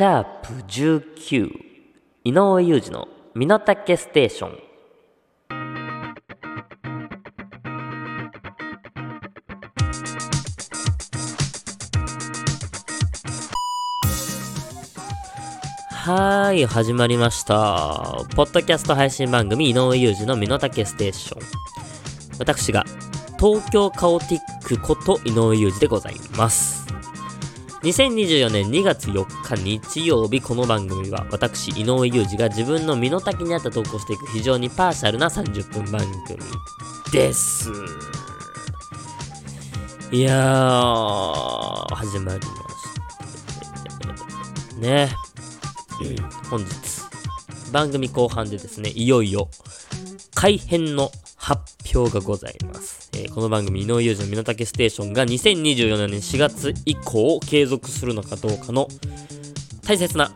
シャープ19井上裕二の身の丈ステーションはーい、始まりました。ポッドキャスト配信番組井上裕二の身の丈ステーション。私が東京カオティックこと井上裕二でございます。2024年2月4日日曜日この番組は私井上裕二が自分の身の丈に合った投稿していく非常にパーシャルな30分番組です。いやー、始まりました。ね。本日、番組後半でですね、いよいよ改編の発表がございます。えーこの番組、井上裕二の身の丈ステーションが2024年4月以降継続するのかどうかの大切な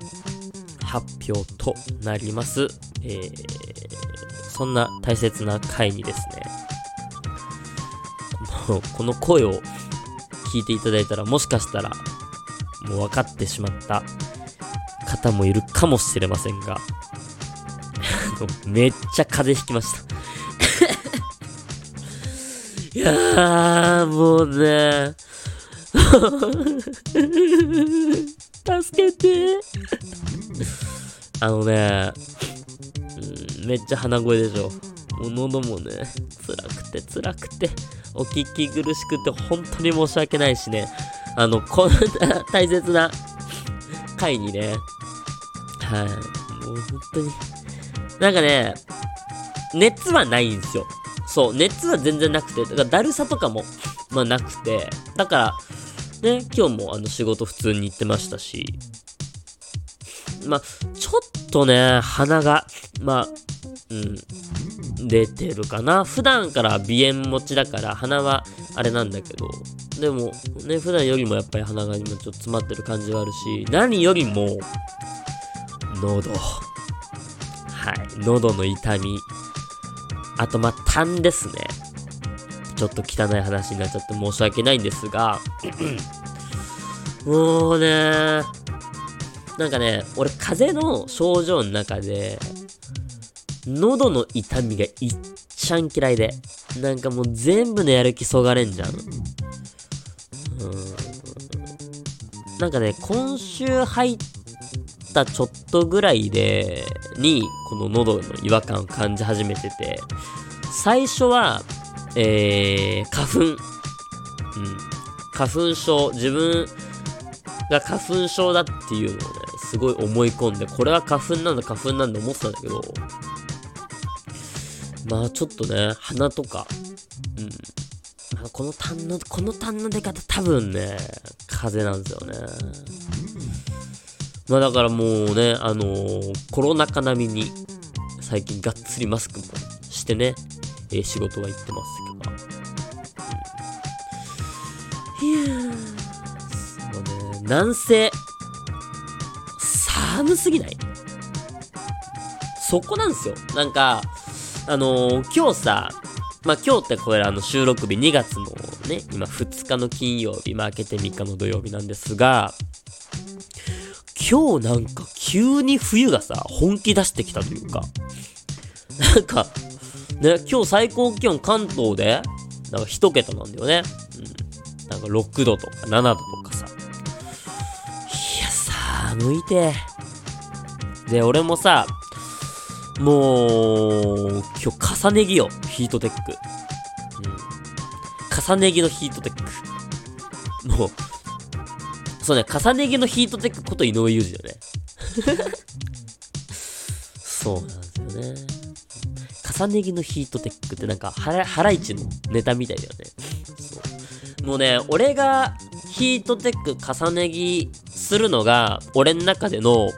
発表となります。えーそんな大切な回にですね、もうこの声を聞いていただいたらもしかしたらもう分かってしまった方もいるかもしれませんが、めっちゃ風邪ひきました。いやー、もうね、助けて。あのね、めっちゃ鼻声でしょ。もう喉もね、辛くて辛くて、お聞き苦しくて本当に申し訳ないしね、あの、こんな大切な回にね、はい、もう本当に、なんかね、熱はないんですよ。そう、熱は全然なくて、だからだるさとかも、まあなくて、だから、ね、今日もあの仕事普通に行ってましたし、まあ、ちょっとね、鼻が、まあ、うん、出てるかな。普段から鼻炎持ちだから鼻はあれなんだけど、でもね、普段よりもやっぱり鼻が今ちょっと詰まってる感じはあるし、何よりも、喉。はい、喉の痛み。あと、まあ、痰ですね。ちょっと汚い話になっちゃって申し訳ないんですが、もうね、なんかね、俺、風邪の症状の中で、喉の痛みがいっちゃん嫌いで、なんかもう全部のやる気そがれんじゃん。うん。なんかね、今週入ったちょっとぐらいで、に、この喉の違和感を感じ始めてて、最初は、えー、花粉。うん。花粉症、自分が花粉症だっていうのをね、すごい思い込んで、これは花粉なんだ、花粉なんだ思ってたんだけど、まあちょっとね、鼻とか、うん。この痰の、この痰の出方多分ね、風邪なんですよね。まあだからもうね、あのーコロナ禍並みに、最近がっつりマスクもしてね、え仕事は行ってますけど。いやー、そうね、南西、寒すぎない？そこなんですよ。なんか、あのー今日さ、まあ、今日ってこれあの収録日2月のね、今2日の金曜日、まあ、明けて3日の土曜日なんですが、今日なんか急に冬がさ、本気出してきたというか、なんか、ね、今日最高気温関東で、なんか1桁なんだよね。うん。なんか6度とか7度とかさ。いや、寒いて。で、俺もさ、もう、今日重ね着よ。ヒートテック。うん。重ね着のヒートテック。もう、そうね、重ね着のヒートテックこと井上裕二だよね。そうなん。重ね着のヒートテックってなんか、ハラハライチのネタみたいだよね。そうもうね、俺がヒートテック重ね着するのが、俺の中での、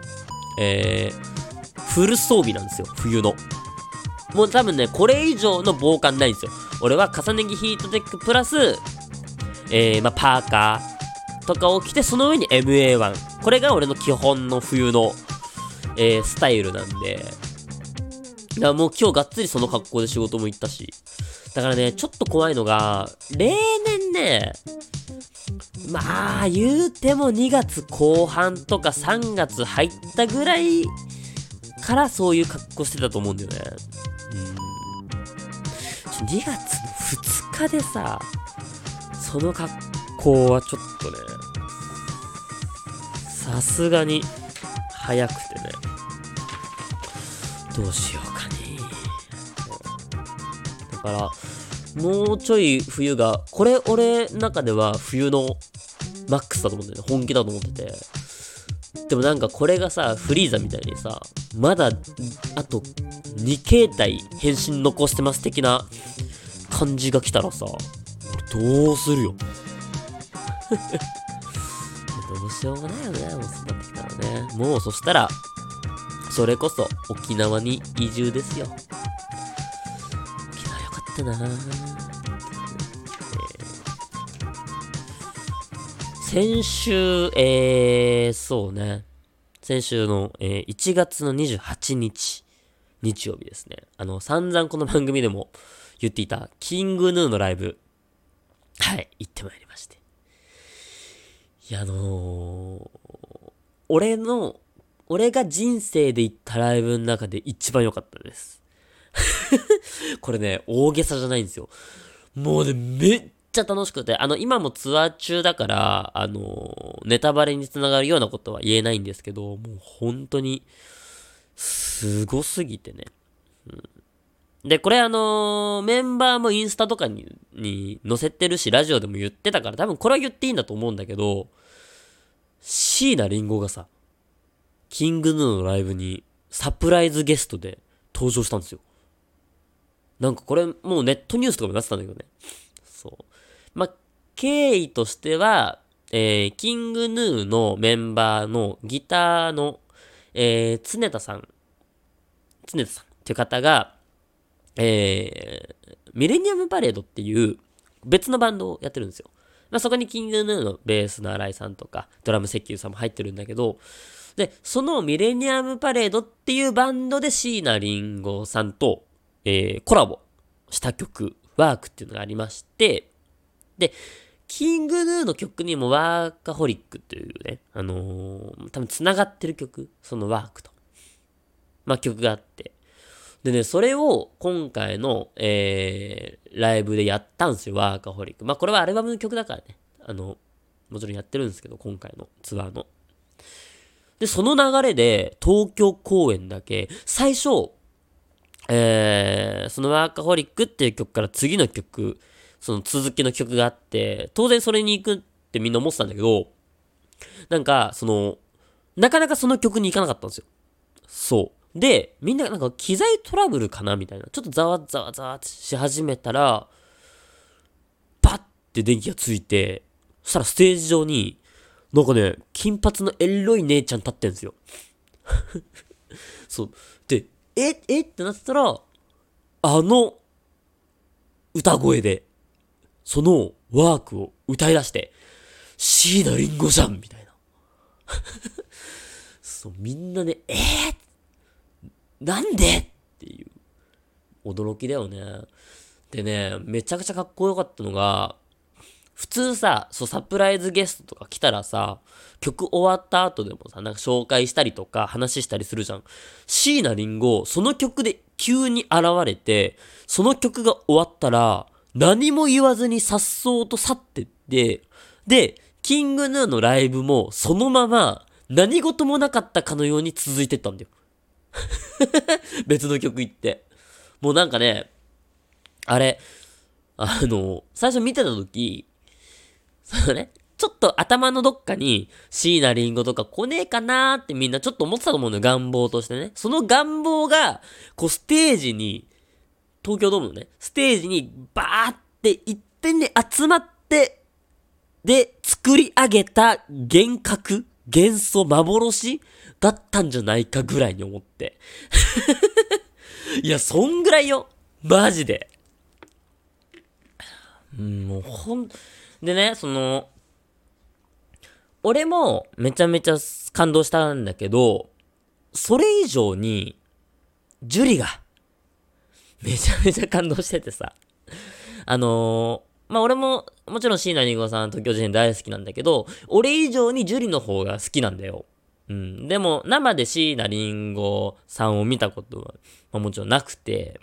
えー、フル装備なんですよ、冬の。もう多分ね、これ以上の防寒ないんですよ。俺は重ね着ヒートテックプラス、えー、まあ、パーカーとかを着て、その上に MA1。これが俺の基本の冬の、えー、スタイルなんで。だからもう今日がっつりその格好で仕事も行ったし。だからね、ちょっと怖いのが、例年ね、まあ、言うても2月後半とか3月入ったぐらいからそういう格好してたと思うんだよね。うん。2月の2日でさ、その格好はちょっとね、さすがに早くてね、どうしようか。ら、もうちょい冬が、これ俺の中では冬のマックスだと思うんだよね。本気だと思ってて。でもなんかこれがさ、フリーザみたいにさ、まだ、あと2形態変身残してます的な感じが来たらさ、どうするよ。どうしようがないよね、もうそうなってきたらね。もうそしたら、それこそ沖縄に移住ですよ。ったなぁ。先週、えー、そうね。先週の、えー、1月の28日、日曜日ですね。あの、散々この番組でも言っていた、キングヌーのライブ、はい、行ってまいりまして。いや、あのー、俺の、俺が人生で行ったライブの中で一番良かったです。これね、大げさじゃないんですよ。もうね、めっちゃ楽しくて、あの、今もツアー中だから、あの、ネタバレにつながるようなことは言えないんですけど、もう本当に、すごすぎてね。うん、で、これあのメンバーもインスタとかに、に載せてるし、ラジオでも言ってたから、多分これは言っていいんだと思うんだけど、椎名林檎がさ、キングヌーのライブにサプライズゲストで登場したんですよ。なんかこれもうネットニュースとかもなってたんだけどね。そう。まあ、経緯としては、えー、キングヌーのメンバーのギターの、えー、常田さん、常田さんっていう方が、えー、ミレニアムパレードっていう別のバンドをやってるんですよ。まあ、そこにキングヌーのベースの新井さんとか、ドラム石油さんも入ってるんだけど、で、そのミレニアムパレードっていうバンドで椎名林檎さんと、えー、コラボした曲、ワークっていうのがありまして、で、キングヌーの曲にもワーカホリックというね、あのー、多分繋がってる曲、そのワークと。まあ、曲があって。でね、それを今回の、えー、ライブでやったんですよ、ワーカホリック。まあ、これはアルバムの曲だからね。あの、もちろんやってるんですけど、今回のツアーの。で、その流れで、東京公演だけ、最初、えー、そのワーカホリックっていう曲から次の曲、その続きの曲があって、当然それに行くってみんな思ってたんだけど、なんか、その、なかなかその曲に行かなかったんですよ。そう。で、みんななんか機材トラブルかなみたいな。ちょっとざわざわざわし始めたら、バッて電気がついて、そしたらステージ上に、なんかね、金髪のエロい姉ちゃん立ってんですよ。そう。で、え、えってなってたら、あの、歌声で、そのワークを歌い出して、椎名林檎じゃんみたいな。そう、みんなね、えー、なんで？っていう、驚きだよね。でね、めちゃくちゃかっこよかったのが、普通さ、そう、サプライズゲストとか来たらさ、曲終わった後でもさ、なんか紹介したりとか話したりするじゃん。椎名林檎、その曲で急に現れて、その曲が終わったら、何も言わずに颯爽と去ってって、で、キングヌーのライブもそのまま何事もなかったかのように続いてったんだよ。別の曲行って。もうなんかね、あれ、あの、最初見てた時、そのね、ちょっと頭のどっかに椎名林檎とか来ねえかなーってみんなちょっと思ってたと思うのよ、願望としてね。その願望が、こうステージに東京ドームのね、ステージにバーって一点に集まって、で、作り上げた幻覚幻想幻だったんじゃないかぐらいに思って。いや、そんぐらいよ。マジで。ん、もうほん、でね、その、俺もめちゃめちゃ感動したんだけど、それ以上に、ジュリが、めちゃめちゃ感動しててさ。あのー、まあ、俺も、もちろん椎名林檎さん、東京事変大好きなんだけど、俺以上に樹里の方が好きなんだよ。うん。でも、生で椎名林檎さんを見たことは、まあ、もちろんなくて、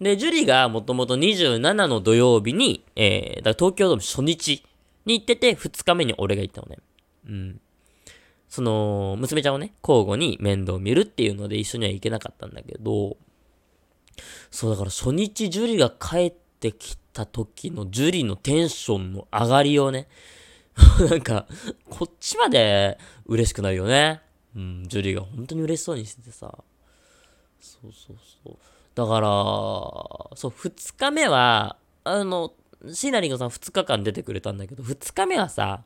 で、樹里がもともと27の土曜日に、えー、だから東京ドーム初日に行ってて、2日目に俺が行ったのね。うん。その、娘ちゃんをね、交互に面倒見るっていうので一緒には行けなかったんだけど、そうだから初日樹里が帰ってきた時の樹里のテンションの上がりをね、なんか、こっちまで嬉しくなるよね。うん、樹里が本当に嬉しそうにしててさ。そうそうそう。だから、そう、二日目は、あの、シーナリンゴさん2日間出てくれたんだけど、2日目はさ、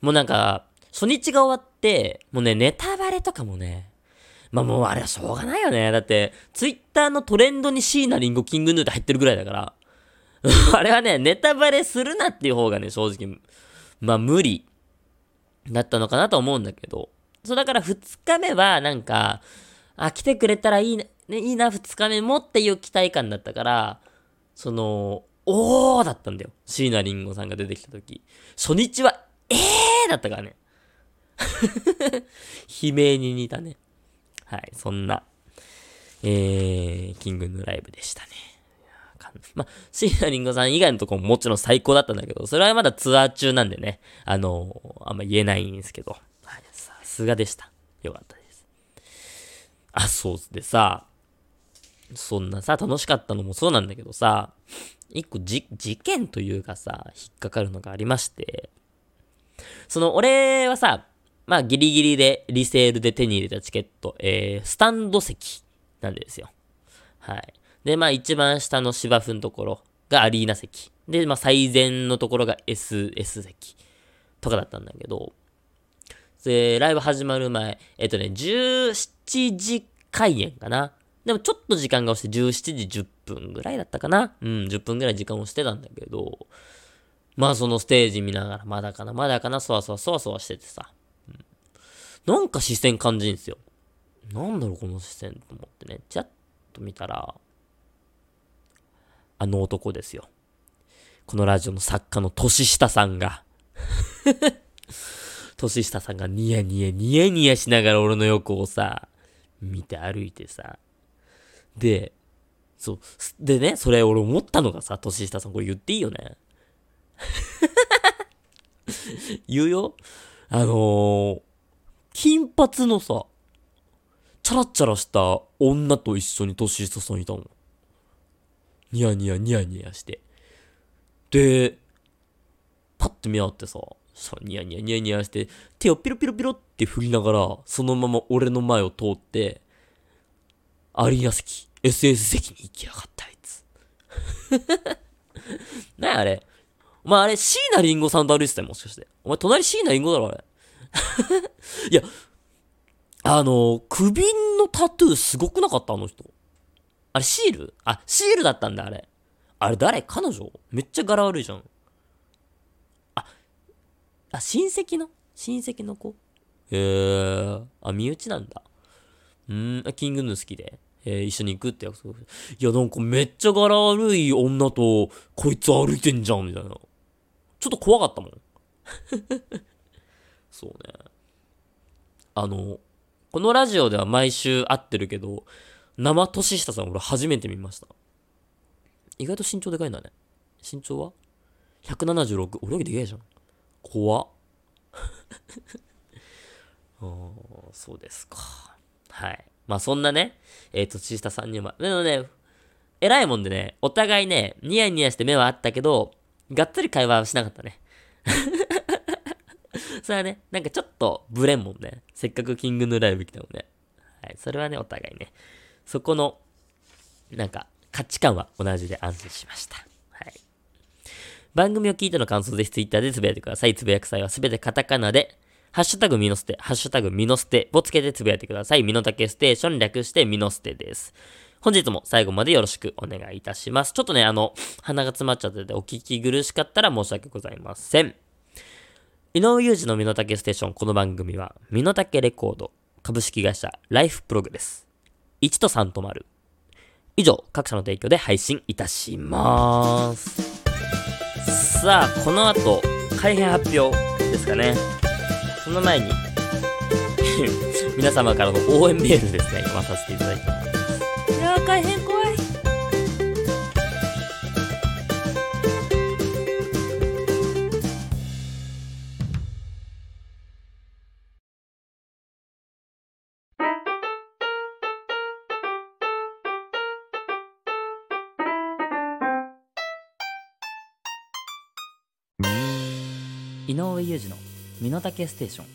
もうなんか、初日が終わって、もうね、ネタバレとかもね、まあもうあれはしょうがないよね。だって、ツイッターのトレンドに椎名林檎キングヌーって入ってるぐらいだから。あれはね、ネタバレするなっていう方がね、正直、まあ無理だったのかなと思うんだけど。そうだから2日目はなんか、あ、来てくれたらいいね、ねいいな、2日目もっていう期待感だったから、その、おーだったんだよ。椎名林檎さんが出てきた時。初日は、えーだったからね。悲鳴に似たね。はい、そんな、えー、キングヌーライブでしたね。まあ、シーナリンゴさん以外のとこももちろん最高だったんだけど、それはまだツアー中なんでね、あのー、あんま言えないんですけど、はい、さすがでした。よかったです。あ、そうでさ、そんなさ、楽しかったのもそうなんだけどさ、一個じ、事件というかさ、引っかかるのがありまして、その、俺はさ、まあギリギリでリセールで手に入れたチケット、えー、スタンド席なんですよ。はい。で、まあ一番下の芝生のところがアリーナ席。で、まあ最前のところが SS 席とかだったんだけど、で、ライブ始まる前、えっとね、17時開演かな。でもちょっと時間が押して17時10分ぐらいだったかな。うん、10分ぐらい時間をしてたんだけど、まあそのステージ見ながら、まだかな、まだかな、そわそわそわそわしててさ。なんか視線感じんすよ。なんだろ、この視線と思ってね、ちゃっと見たら、あの男ですよ。このラジオの作家の年下さんが 年下さんがニヤニヤニヤニヤしながら俺の横をさ、見て歩いてさ。で、そう。でね、それ俺思ったのがさ、年下さんこれ言っていいよね？言うよあのー、金髪のさ、チャラチャラした女と一緒に年下さんいたの。ニヤニヤニヤニヤして。で、パッて見合ってさ、さニヤニヤニヤニヤして、手をピロピロピロって振りながら、そのまま俺の前を通って、アリーナ席、SS 席に行きやがったあいつ。なあれ。お前あれ、椎名林檎さんと歩いてたよ、もしかして。お前隣椎名林檎だろ、あれ。いや、あの、首のタトゥーすごくなかったあの人。あれ、シール？あ、シールだったんだ、あれ。あれ誰？彼女？めっちゃ柄悪いじゃん。あ、あ、親戚の？親戚の子？へえー、あ、身内なんだ。うん、キングヌー好きで。えー、一緒に行くって約束。いや、なんかめっちゃ柄悪い女と、こいつ歩いてんじゃん、みたいな。ちょっと怖かったもん。そうね。あの、このラジオでは毎週会ってるけど、生年下さん俺初めて見ました。意外と身長でかいんだね。身長は ?176。俺よりでかいじゃん。怖っ。あそうですか。はい。まあそんなね、えっ、ー、と、年下さんには。でもね、偉いもんでね、お互いね、ニヤニヤして目はあったけど、がっつり会話はしなかったね。それはね、なんかちょっとブレんもんね。せっかくキングヌーライブ来たもんね。はい。それはね、お互いね。そこの、なんか、価値観は同じで安心しました。はい。番組を聞いての感想ぜひツイッターでつぶやいてください。つぶやく際はすべてカタカナで、ハッシュタグミノステ、ハッシュタグミノステをつけてつぶやいてください。ミノタケステーション略してミノステです。本日も最後までよろしくお願いいたします。ちょっとね、あの、鼻が詰まっちゃっててお聞き苦しかったら申し訳ございません。井上裕二の身の丈ステーション。この番組は、身の丈レコード、株式会社、ライフプログです。1と3と丸。以上、各社の提供で配信いたします。さあ、この後、改編発表ですかね。その前に、皆様からの応援メールですね、読まさせていただいてます。いやー、改編怖い。井上裕二の身の丈ステーション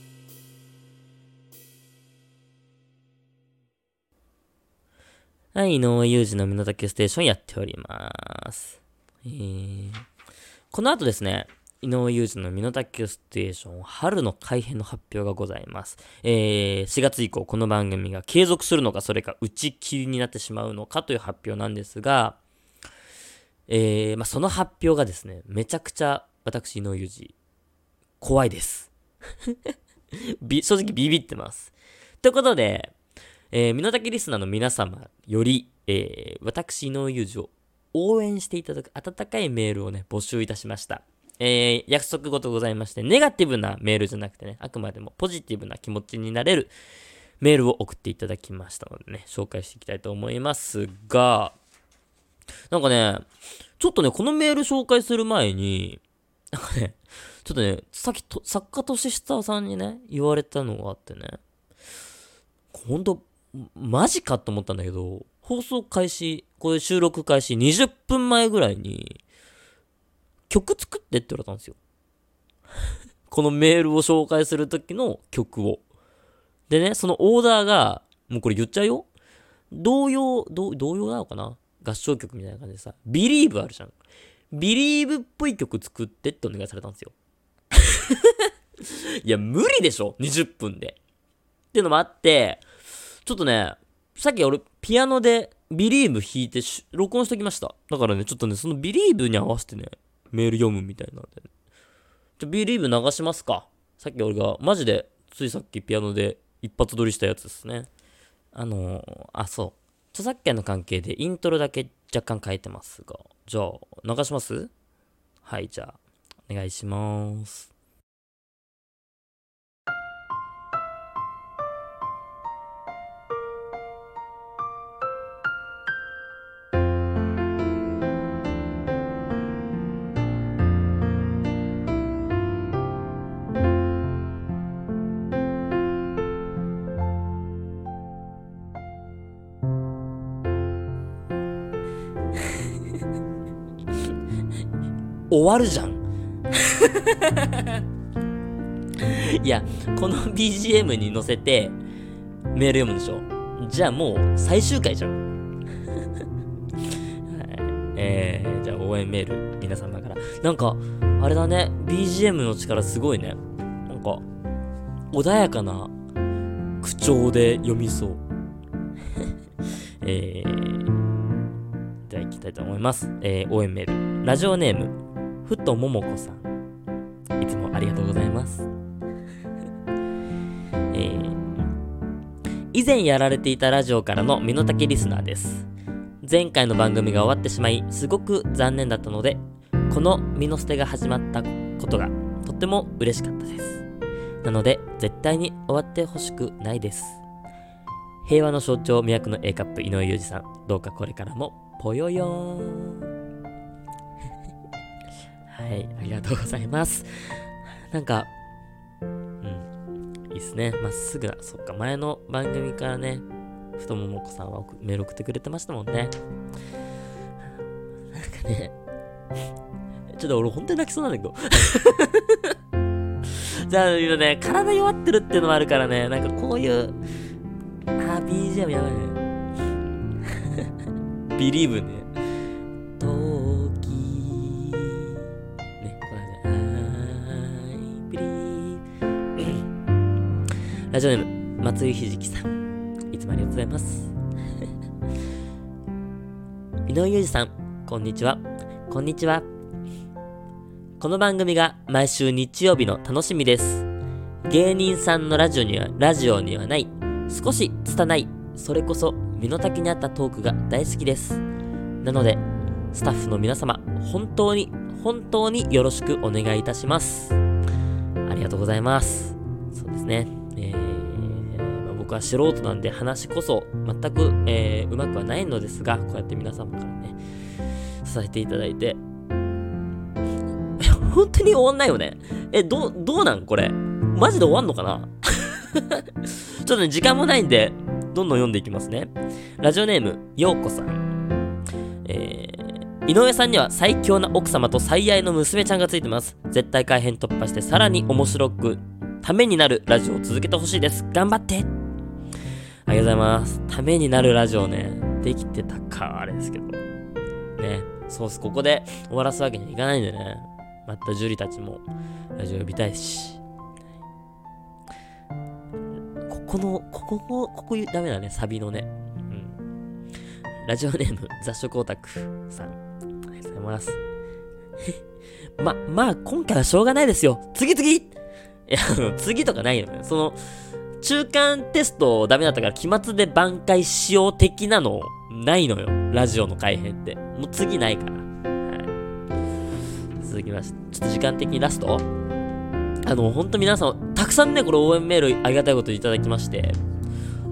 はい、井上裕二の身の丈ステーションやっております。えー、この後ですね、井上裕二の身の丈ステーション春の改編の発表がございます。えー、4月以降この番組が継続するのか、それか打ち切りになってしまうのかという発表なんですが、えー、まあ、その発表がですね、めちゃくちゃ私、井上裕二、怖いです。正直ビビってます。ということで、えー、身の丈リスナーの皆様より、えー、私、井上裕二を応援していただく温かいメールをね、募集いたしました。えー、約束事ございまして、ネガティブなメールじゃなくてね、あくまでもポジティブな気持ちになれるメールを送っていただきましたのでね、紹介していきたいと思いますが、なんかね、ちょっとね、このメール紹介する前に、なんかね、ちょっとね、さっきと、作家とし下さんにね、言われたのがあってね、ほんと、マジかと思ったんだけど、放送開始、これ収録開始20分前ぐらいに、曲作ってって言われたんですよ。このメールを紹介するときの曲を。でね、そのオーダーが、もうこれ言っちゃうよ？童謡、童謡なのかな？合唱曲みたいな感じでさ、Believe あるじゃん。Believe っぽい曲作ってってお願いされたんですよ。いや、無理でしょ ?20 分で。っていうのもあって、ちょっとね、さっき俺、ピアノで Believe 弾いて録音しときました。だからね、ちょっとね、その Believe に合わせてね、メール読むみたいなんで、ね。じゃ、Believe 流しますか。さっき俺が、マジで、ついさっきピアノで一発撮りしたやつですね。あのー、あ、そう。著作権の関係でイントロだけ若干変えてますが。じゃあ、流します？はい、じゃあ、お願いします。終わるじゃん。いや、この BGM に乗せてメール読むんでしょ？じゃあもう最終回じゃん。はい、えー、じゃあ応援メール皆様から。なんか、あれだね、BGM の力すごいね。なんか、穏やかな口調で読みそう。えー、じゃあ行きたいと思います。えー、応援メール。ラジオネーム、ふとももこさん。いつもありがとうございます。えー、以前やられていたラジオからの身の丈リスナーです。前回の番組が終わってしまい、すごく残念だったので、この身の捨てが始まったことがとっても嬉しかったです。なので、絶対に終わってほしくないです。平和の象徴、魅惑の A カップ、井上裕二さん、どうかこれからも、ぽよよーん。はい、ありがとうございます。なんか、うん、いいっすね。まっすぐな、そっか、前の番組からね、太ももこさんはメール送ってくれてましたもんね。なんかね、ちょっと俺本当に泣きそうなんだけど。じゃあ、ね、体弱ってるっていうのもあるからね、なんかこういう、あー、BGM やばいね。ビリーブね。ラジオネーム、松井ひじきさん。いつもありがとうございます。井上裕二さん、こんにちは。こんにちは。この番組が毎週日曜日の楽しみです。芸人さんのラジオには、ラジオにはない、少し拙い、それこそ身の丈に合ったトークが大好きです。なので、スタッフの皆様、本当に本当によろしくお願いいたします。ありがとうございます。そうですね。僕は素人なんで話こそ全く、えーうまくはないのですが、こうやって皆様からね、支えていただいて、本当に終わんないよね。え、ど、どうなんこれ。マジで終わんのかな ちょっとね、時間もないんで、どんどん読んでいきますね。ラジオネーム、ようこさん。えー、井上さんには最強な奥様と最愛の娘ちゃんがついてます。絶対改変突破してさらに面白く、ためになるラジオを続けてほしいです。頑張ってありがとうございます。ためになるラジオね、できてたか、あれですけど。ね、そうっす。ここで終わらすわけにはいかないんでね。またジュリたちもラジオ呼びたいし。ここの、ここも、ここダメだね、サビのね。うん。ラジオネーム、雑食オタクさん。ありがとうございます。ま、まあ、今回はしょうがないですよ。次次いや、次とかないよね。その、中間テストダメだったから期末で挽回しよう的なのないのよ。ラジオの改編って。もう次ないから。はい。続きまして、ちょっと時間的にラストあの、ほんと皆さん、たくさんね、これ応援メールありがたいこといただきまして、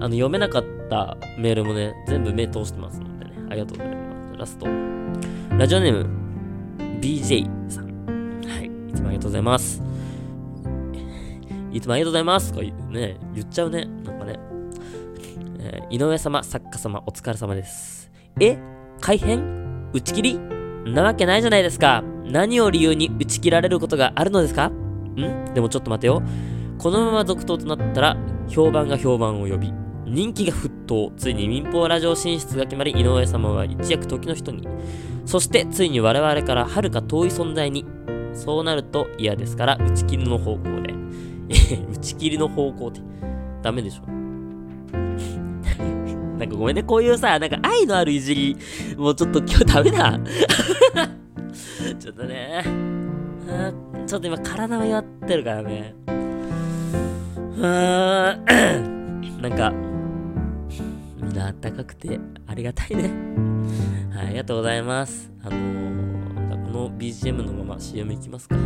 あの、読めなかったメールもね、全部目通してますのでね、ありがとうございます。ラスト。ラジオネーム、BJ さん。はい。いつもありがとうございます。いつもありがとうございますとか言うね、言っちゃうね。なんかね。えー井上様、作家様、お疲れ様です。え改変打ち切り？なわけないじゃないですか。何を理由に打ち切られることがあるのですか？ん？でもちょっと待てよ。このまま続投となったら、評判が評判を呼び、人気が沸騰。ついに民放ラジオ進出が決まり、井上様は一躍時の人に。そして、ついに我々から遥か遠い存在に。そうなると嫌ですから、打ち切りの方向で。打ち切りの方向って、ダメでしょ。なんかごめんね、こういうさ、なんか愛のあるいじり、もうちょっと今日ダメだ。ちょっとね、ちょっと今体も弱ってるからね。あー なんか、みんなあったかくてありがたいね。はい、ありがとうございます。あのー、この BGM のまま CM いきますか。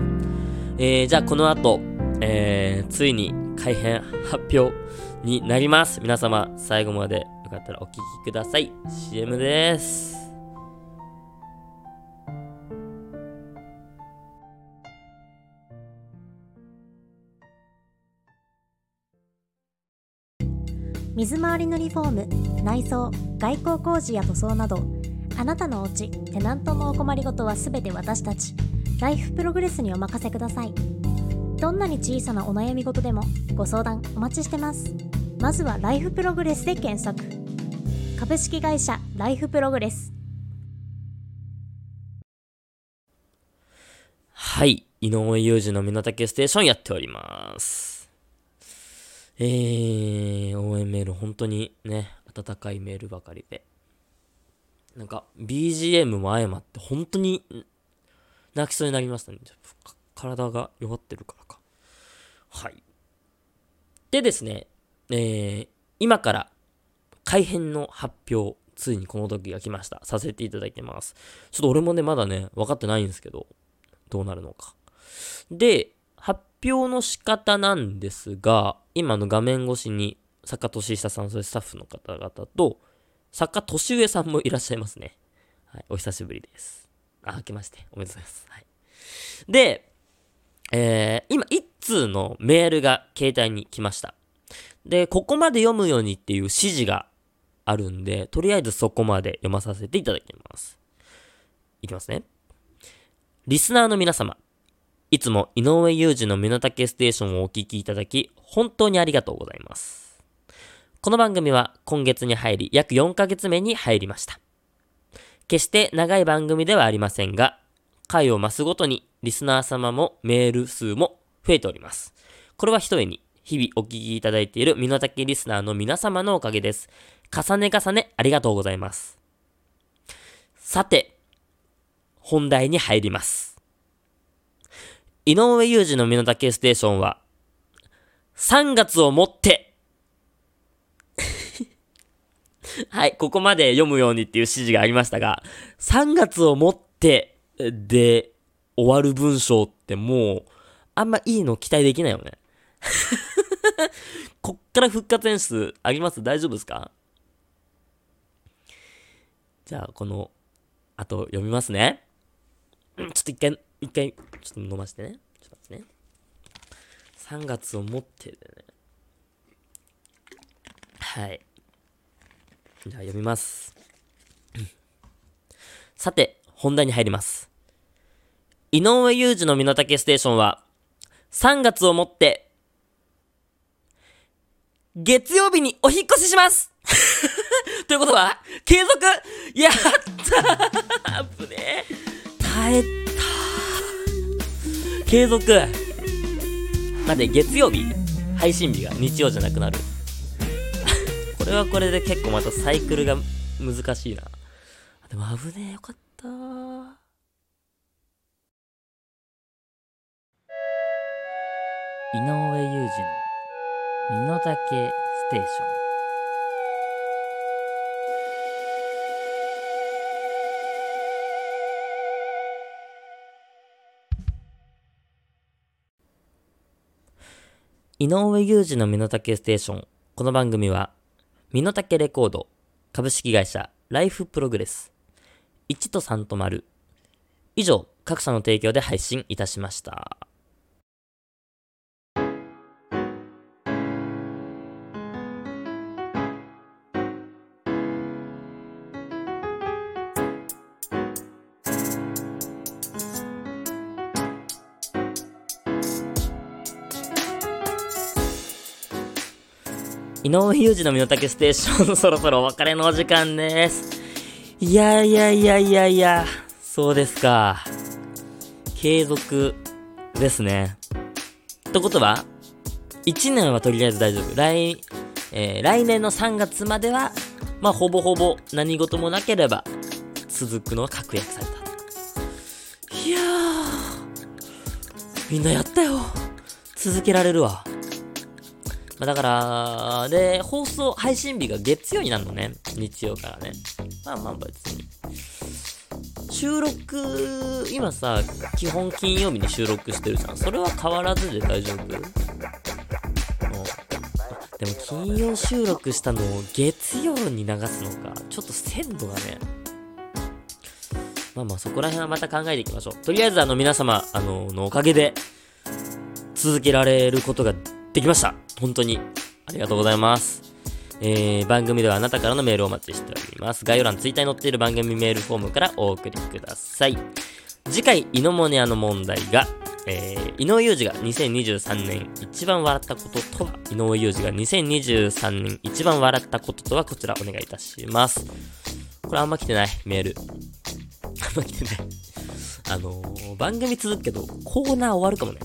えー、じゃあこの後、えー、ついに改編発表になります。皆様、最後までよかったらお聴きください。CM です。水回りのリフォーム内装外構工事や塗装などあなたのお家テナントのお困りごとはすべて私たちライフプログレスにお任せくださいどんなに小さなお悩み事でもご相談お待ちしてますまずはライフプログレスで検索株式会社ライフプログレスはい。井上裕二の身の丈ステーションやっております。えー、応援メール本当にね、温かいメールばかりで。なんか、BGM も相まって本当に泣きそうになりましたね。体が弱ってるからか。はい。でですね、えー、今から改編の発表、ついにこの時が来ました。させていただいてます。ちょっと俺もね、まだね、分かってないんですけど、どうなるのか。で、発表の仕方なんですが、今の画面越しに作家年下さん、それスタッフの方々と、作家年上さんもいらっしゃいますね。はい、お久しぶりです。あ、明けまして、おめでとうございます。はい。で、えー、今、一通のメールが携帯に来ました。で、ここまで読むようにっていう指示があるんで、とりあえずそこまで読まさせていただきます。いきますね。リスナーの皆様、いつも井上裕二の身の丈ステーションをお聞きいただき、本当にありがとうございます。この番組は今月に入り約4ヶ月目に入りました。決して長い番組ではありませんが、回を増すごとにリスナー様もメール数も増えております。これは一重に日々お聞きいただいている身の丈リスナーの皆様のおかげです。重ね重ねありがとうございます。さて、本題に入ります。井上裕二の身の丈ステーションは、3月をもって、はい、ここまで読むようにっていう指示がありましたが、3月をもってで終わる文章ってもう、あんまいいの期待できないよね。こっから復活演出あります？大丈夫ですか？じゃあ、この、あと読みますね。ちょっと一回、一回、ちょっと飲ませてね。ちょっと待ってね。3月をもってでね。はい。じゃあ読みます。さて、本題に入ります。井上裕二の身の丈ステーションは、3月をもって、月曜日にお引越しします。ということは、継続やったー。危ねえ。耐えた継続。なんで月曜日配信日が日曜じゃなくなる。これはこれで結構またサイクルが難しいな。でも危ねえ。よかっ井上裕二の身の丈ステーション井上裕二の身の丈ステーション。この番組は、身の丈レコード、株式会社、ライフプログレス、1と3と丸。以上、各社の提供で配信いたしました。井上裕二の身の丈ステーション、そろそろお別れのお時間です。いやいやいやいやいや、そうですか。継続ですね。ってことは、1年はとりあえず大丈夫。来、えー来年の3月までは、まあ、ほぼほぼ何事もなければ、続くのは確約された。いやー、みんなやったよ。続けられるわ。まあ、だから、で、放送、配信日が月曜になるのね。日曜からね。まあまあ別に。収録、今さ、基本金曜日に収録してるじゃん。それは変わらずで大丈夫？でも金曜収録したのを月曜に流すのか。ちょっと鮮度がね。まあまあそこら辺はまた考えていきましょう。とりあえずあの皆様、あの、のおかげで、続けられることができました。本当に。ありがとうございます。えー、番組ではあなたからのメールをお待ちしております。概要欄、ツイッターに載っている番組メールフォームからお送りください。次回、イノモネアの問題が、えー、井上裕二が2023年一番笑ったこととは井上裕二が2023年一番笑ったこととはこちらお願いいたします。これあんま来てない、メール。あんま来てない。あのー、番組続くけど、コーナー終わるかもね。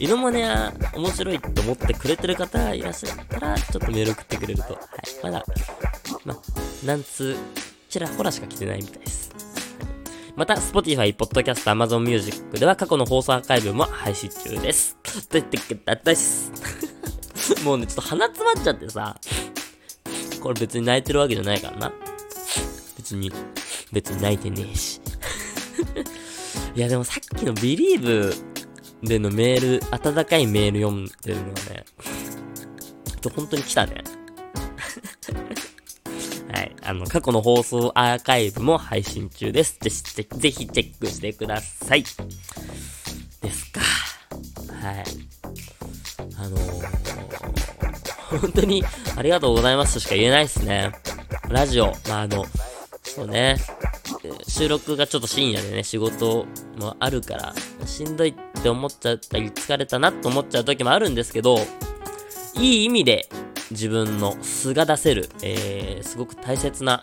イノモネア面白いって思ってくれてる方いらっしゃったら、ちょっとメール送ってくれると。はい。まだ、ま、なんつ、ちらほらしか来てないみたいです。また、Spotify、Podcast、Amazon Music では過去の放送アーカイブも配信中です。と言ってくれたです。もうね、ちょっと鼻詰まっちゃってさ、これ別に泣いてるわけじゃないからな。別に、別に泣いてねえし。いや、でもさっきの Believe でのメール、温かいメール読んでるのがね、ちょ本当に来たね。はい。あの、過去の放送アーカイブも配信中です。ぜひ、ぜぜひチェックしてください。ですか。はい。あのー、本当にありがとうございますとしか言えないですね。ラジオ、まあ、あの、そうね、収録がちょっと深夜でね、仕事もあるから、しんどいって思っちゃったり、疲れたなと思っちゃう時もあるんですけど、いい意味で自分の素が出せる、えー、すごく大切な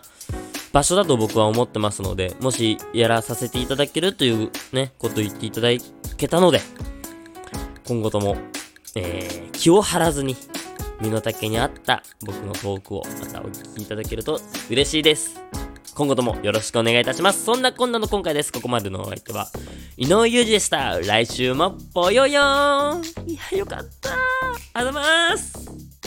場所だと僕は思ってますので、もしやらさせていただけるというね、ことを言っていただけたので、今後とも、えー、気を張らずに、身の丈に合った僕のトークをまたお聞きいただけると嬉しいです。今後ともよろしくお願いいたします。そんなこんなの今回です。ここまでのお相手は、井上裕二でした。来週もぽよよーんいや、よかったありがとうございます